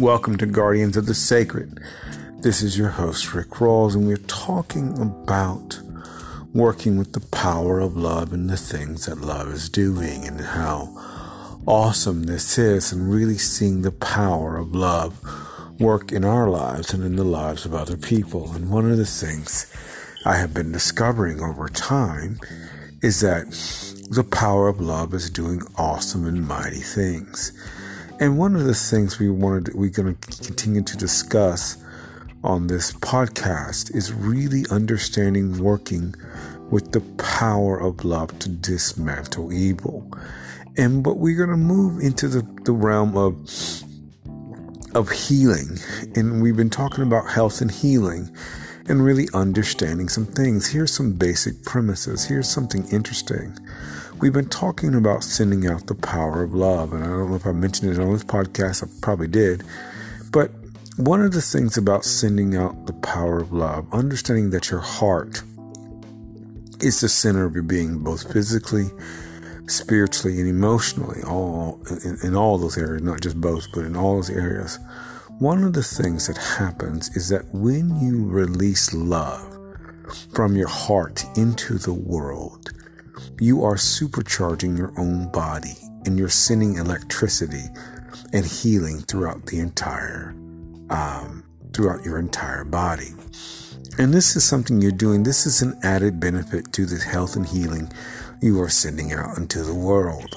Welcome to Guardians of the Sacred. This is your host, Rick Rawls, and we're talking about working with the power of love and the things that love is doing and how awesome this is, and really seeing the power of love work in our lives and in the lives of other people. And one of the things I have been discovering over time is that the power of love is doing awesome and mighty things. And one of the things we wanted, we're going to continue to discuss on this podcast is really understanding working with the power of love to dismantle evil. And but we're going to move into the, the realm of of healing. And we've been talking about health and healing and really understanding some things. Here's some basic premises. Here's something interesting. We've been talking about sending out the power of love, and I don't know if I mentioned it on this podcast, I probably did. But one of the things about sending out the power of love, understanding that your heart is the center of your being, both physically, spiritually, and emotionally, all in, in all those areas, not just both, but in all those areas. One of the things that happens is that when you release love from your heart into the world, you are supercharging your own body and you're sending electricity and healing throughout the entire um, throughout your entire body. And this is something you're doing. This is an added benefit to the health and healing you are sending out into the world.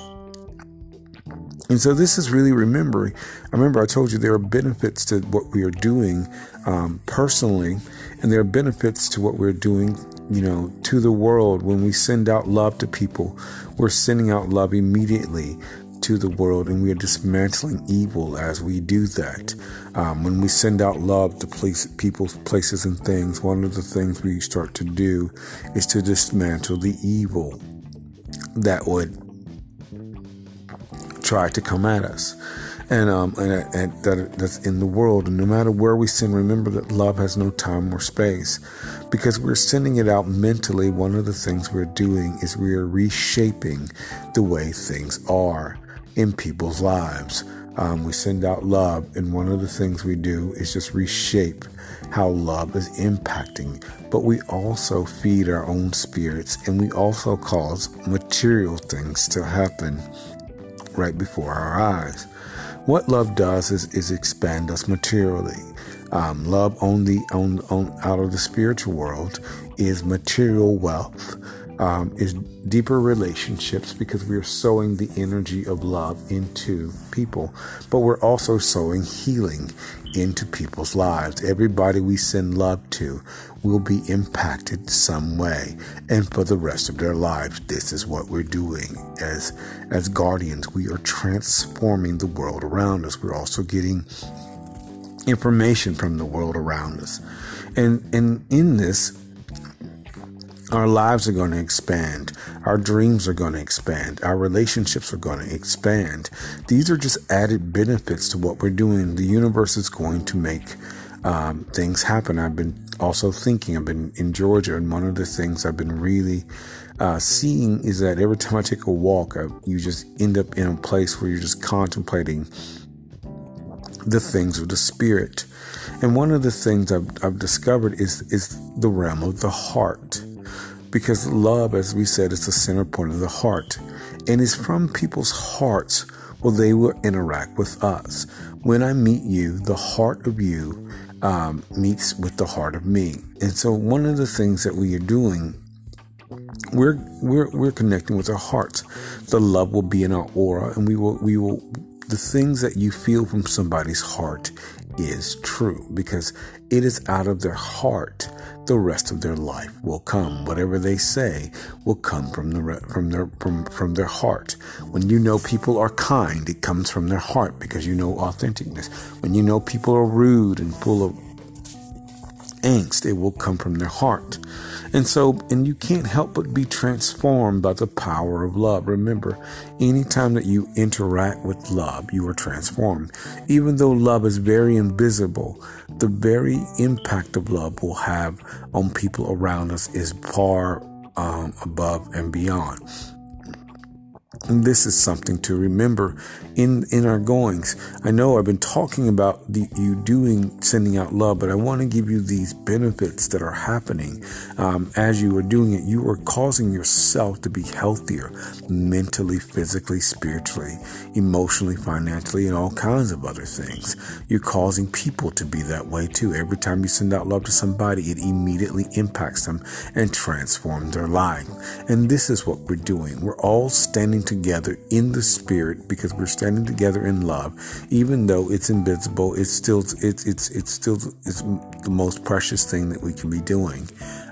And so this is really remembering. I remember I told you there are benefits to what we are doing um, personally, and there are benefits to what we're doing you know, to the world, when we send out love to people, we're sending out love immediately to the world and we are dismantling evil as we do that. Um, when we send out love to place, people, places, and things, one of the things we start to do is to dismantle the evil that would try to come at us. And um and, and that that's in the world and no matter where we sin remember that love has no time or space. Because we're sending it out mentally one of the things we're doing is we are reshaping the way things are in people's lives. Um, we send out love and one of the things we do is just reshape how love is impacting. But we also feed our own spirits and we also cause material things to happen right before our eyes what love does is, is expand us materially. Um, love only on, on out of the spiritual world is material wealth. Um, is deeper relationships because we are sowing the energy of love into people, but we're also sowing healing into people's lives. Everybody we send love to will be impacted some way and for the rest of their lives. This is what we're doing as as guardians. We are transforming the world around us. We're also getting information from the world around us. And and in this our lives are going to expand. Our dreams are going to expand. Our relationships are going to expand. These are just added benefits to what we're doing. The universe is going to make um, things happen. I've been also thinking, I've been in Georgia, and one of the things I've been really uh, seeing is that every time I take a walk, I, you just end up in a place where you're just contemplating the things of the spirit. And one of the things I've, I've discovered is is the realm of the heart because love, as we said, is the center point of the heart. And it's from people's hearts where they will interact with us. When I meet you, the heart of you um, meets with the heart of me. And so one of the things that we are doing we're we're we're connecting with our hearts. The love will be in our aura, and we will we will the things that you feel from somebody's heart is true because it is out of their heart the rest of their life will come. Whatever they say will come from the from their from from their heart. When you know people are kind, it comes from their heart because you know authenticness. When you know people are rude and full of angst, it will come from their heart. And so, and you can't help but be transformed by the power of love. Remember, anytime that you interact with love, you are transformed. Even though love is very invisible, the very impact of love will have on people around us is far um, above and beyond. And this is something to remember in in our goings. I know I've been talking about the, you doing sending out love, but I want to give you these benefits that are happening um, as you are doing it. You are causing yourself to be healthier mentally, physically, spiritually, emotionally, financially, and all kinds of other things. You're causing people to be that way too. Every time you send out love to somebody, it immediately impacts them and transforms their life. And this is what we're doing. We're all standing together in the spirit because we're standing together in love, even though it's invisible. It's still it's it's it's still it's the most precious thing that we can be doing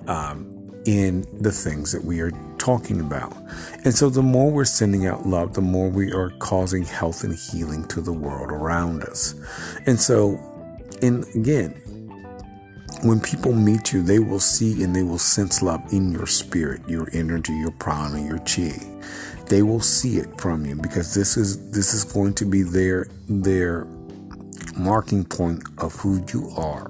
um, in the things that we are talking about. And so, the more we're sending out love, the more we are causing health and healing to the world around us. And so, and again, when people meet you, they will see and they will sense love in your spirit, your energy, your prana, your chi they will see it from you because this is this is going to be their their marking point of who you are.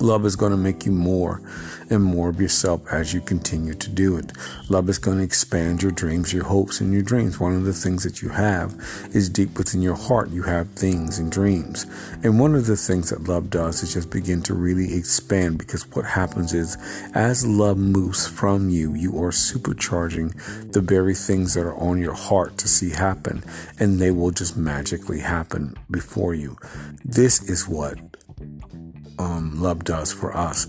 Love is going to make you more and more of yourself as you continue to do it. Love is going to expand your dreams, your hopes, and your dreams. One of the things that you have is deep within your heart. You have things and dreams. And one of the things that love does is just begin to really expand because what happens is as love moves from you, you are supercharging the very things that are on your heart to see happen, and they will just magically happen before you. This is what um, love does for us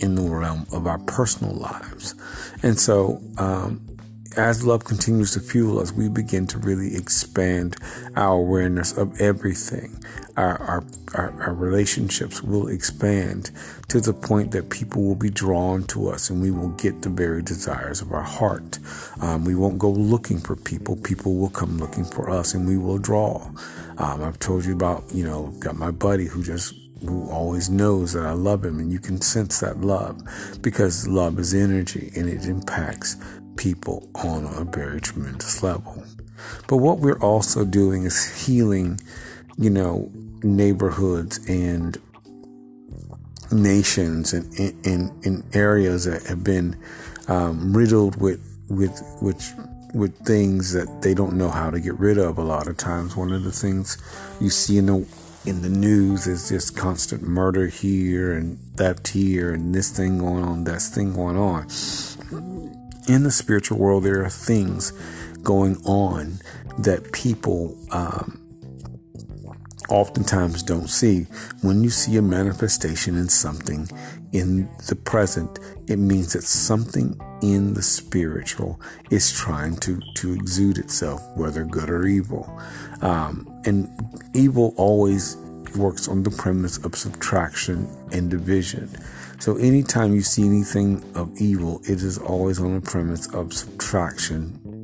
in the realm of our personal lives. And so, um, as love continues to fuel us, we begin to really expand our awareness of everything. Our, our, our, our, relationships will expand to the point that people will be drawn to us and we will get the very desires of our heart. Um, we won't go looking for people. People will come looking for us and we will draw. Um, I've told you about, you know, got my buddy who just who always knows that I love him, and you can sense that love because love is energy and it impacts people on a very tremendous level. But what we're also doing is healing, you know, neighborhoods and nations and in, areas that have been um, riddled with with with with things that they don't know how to get rid of a lot of times one of the things you see in the in the news is just constant murder here and theft here and this thing going on, that thing going on. In the spiritual world, there are things going on that people um, oftentimes don't see. When you see a manifestation in something in the present, it means that something in the spiritual is trying to, to exude itself, whether good or evil. Um, and evil always works on the premise of subtraction and division. So anytime you see anything of evil, it is always on the premise of subtraction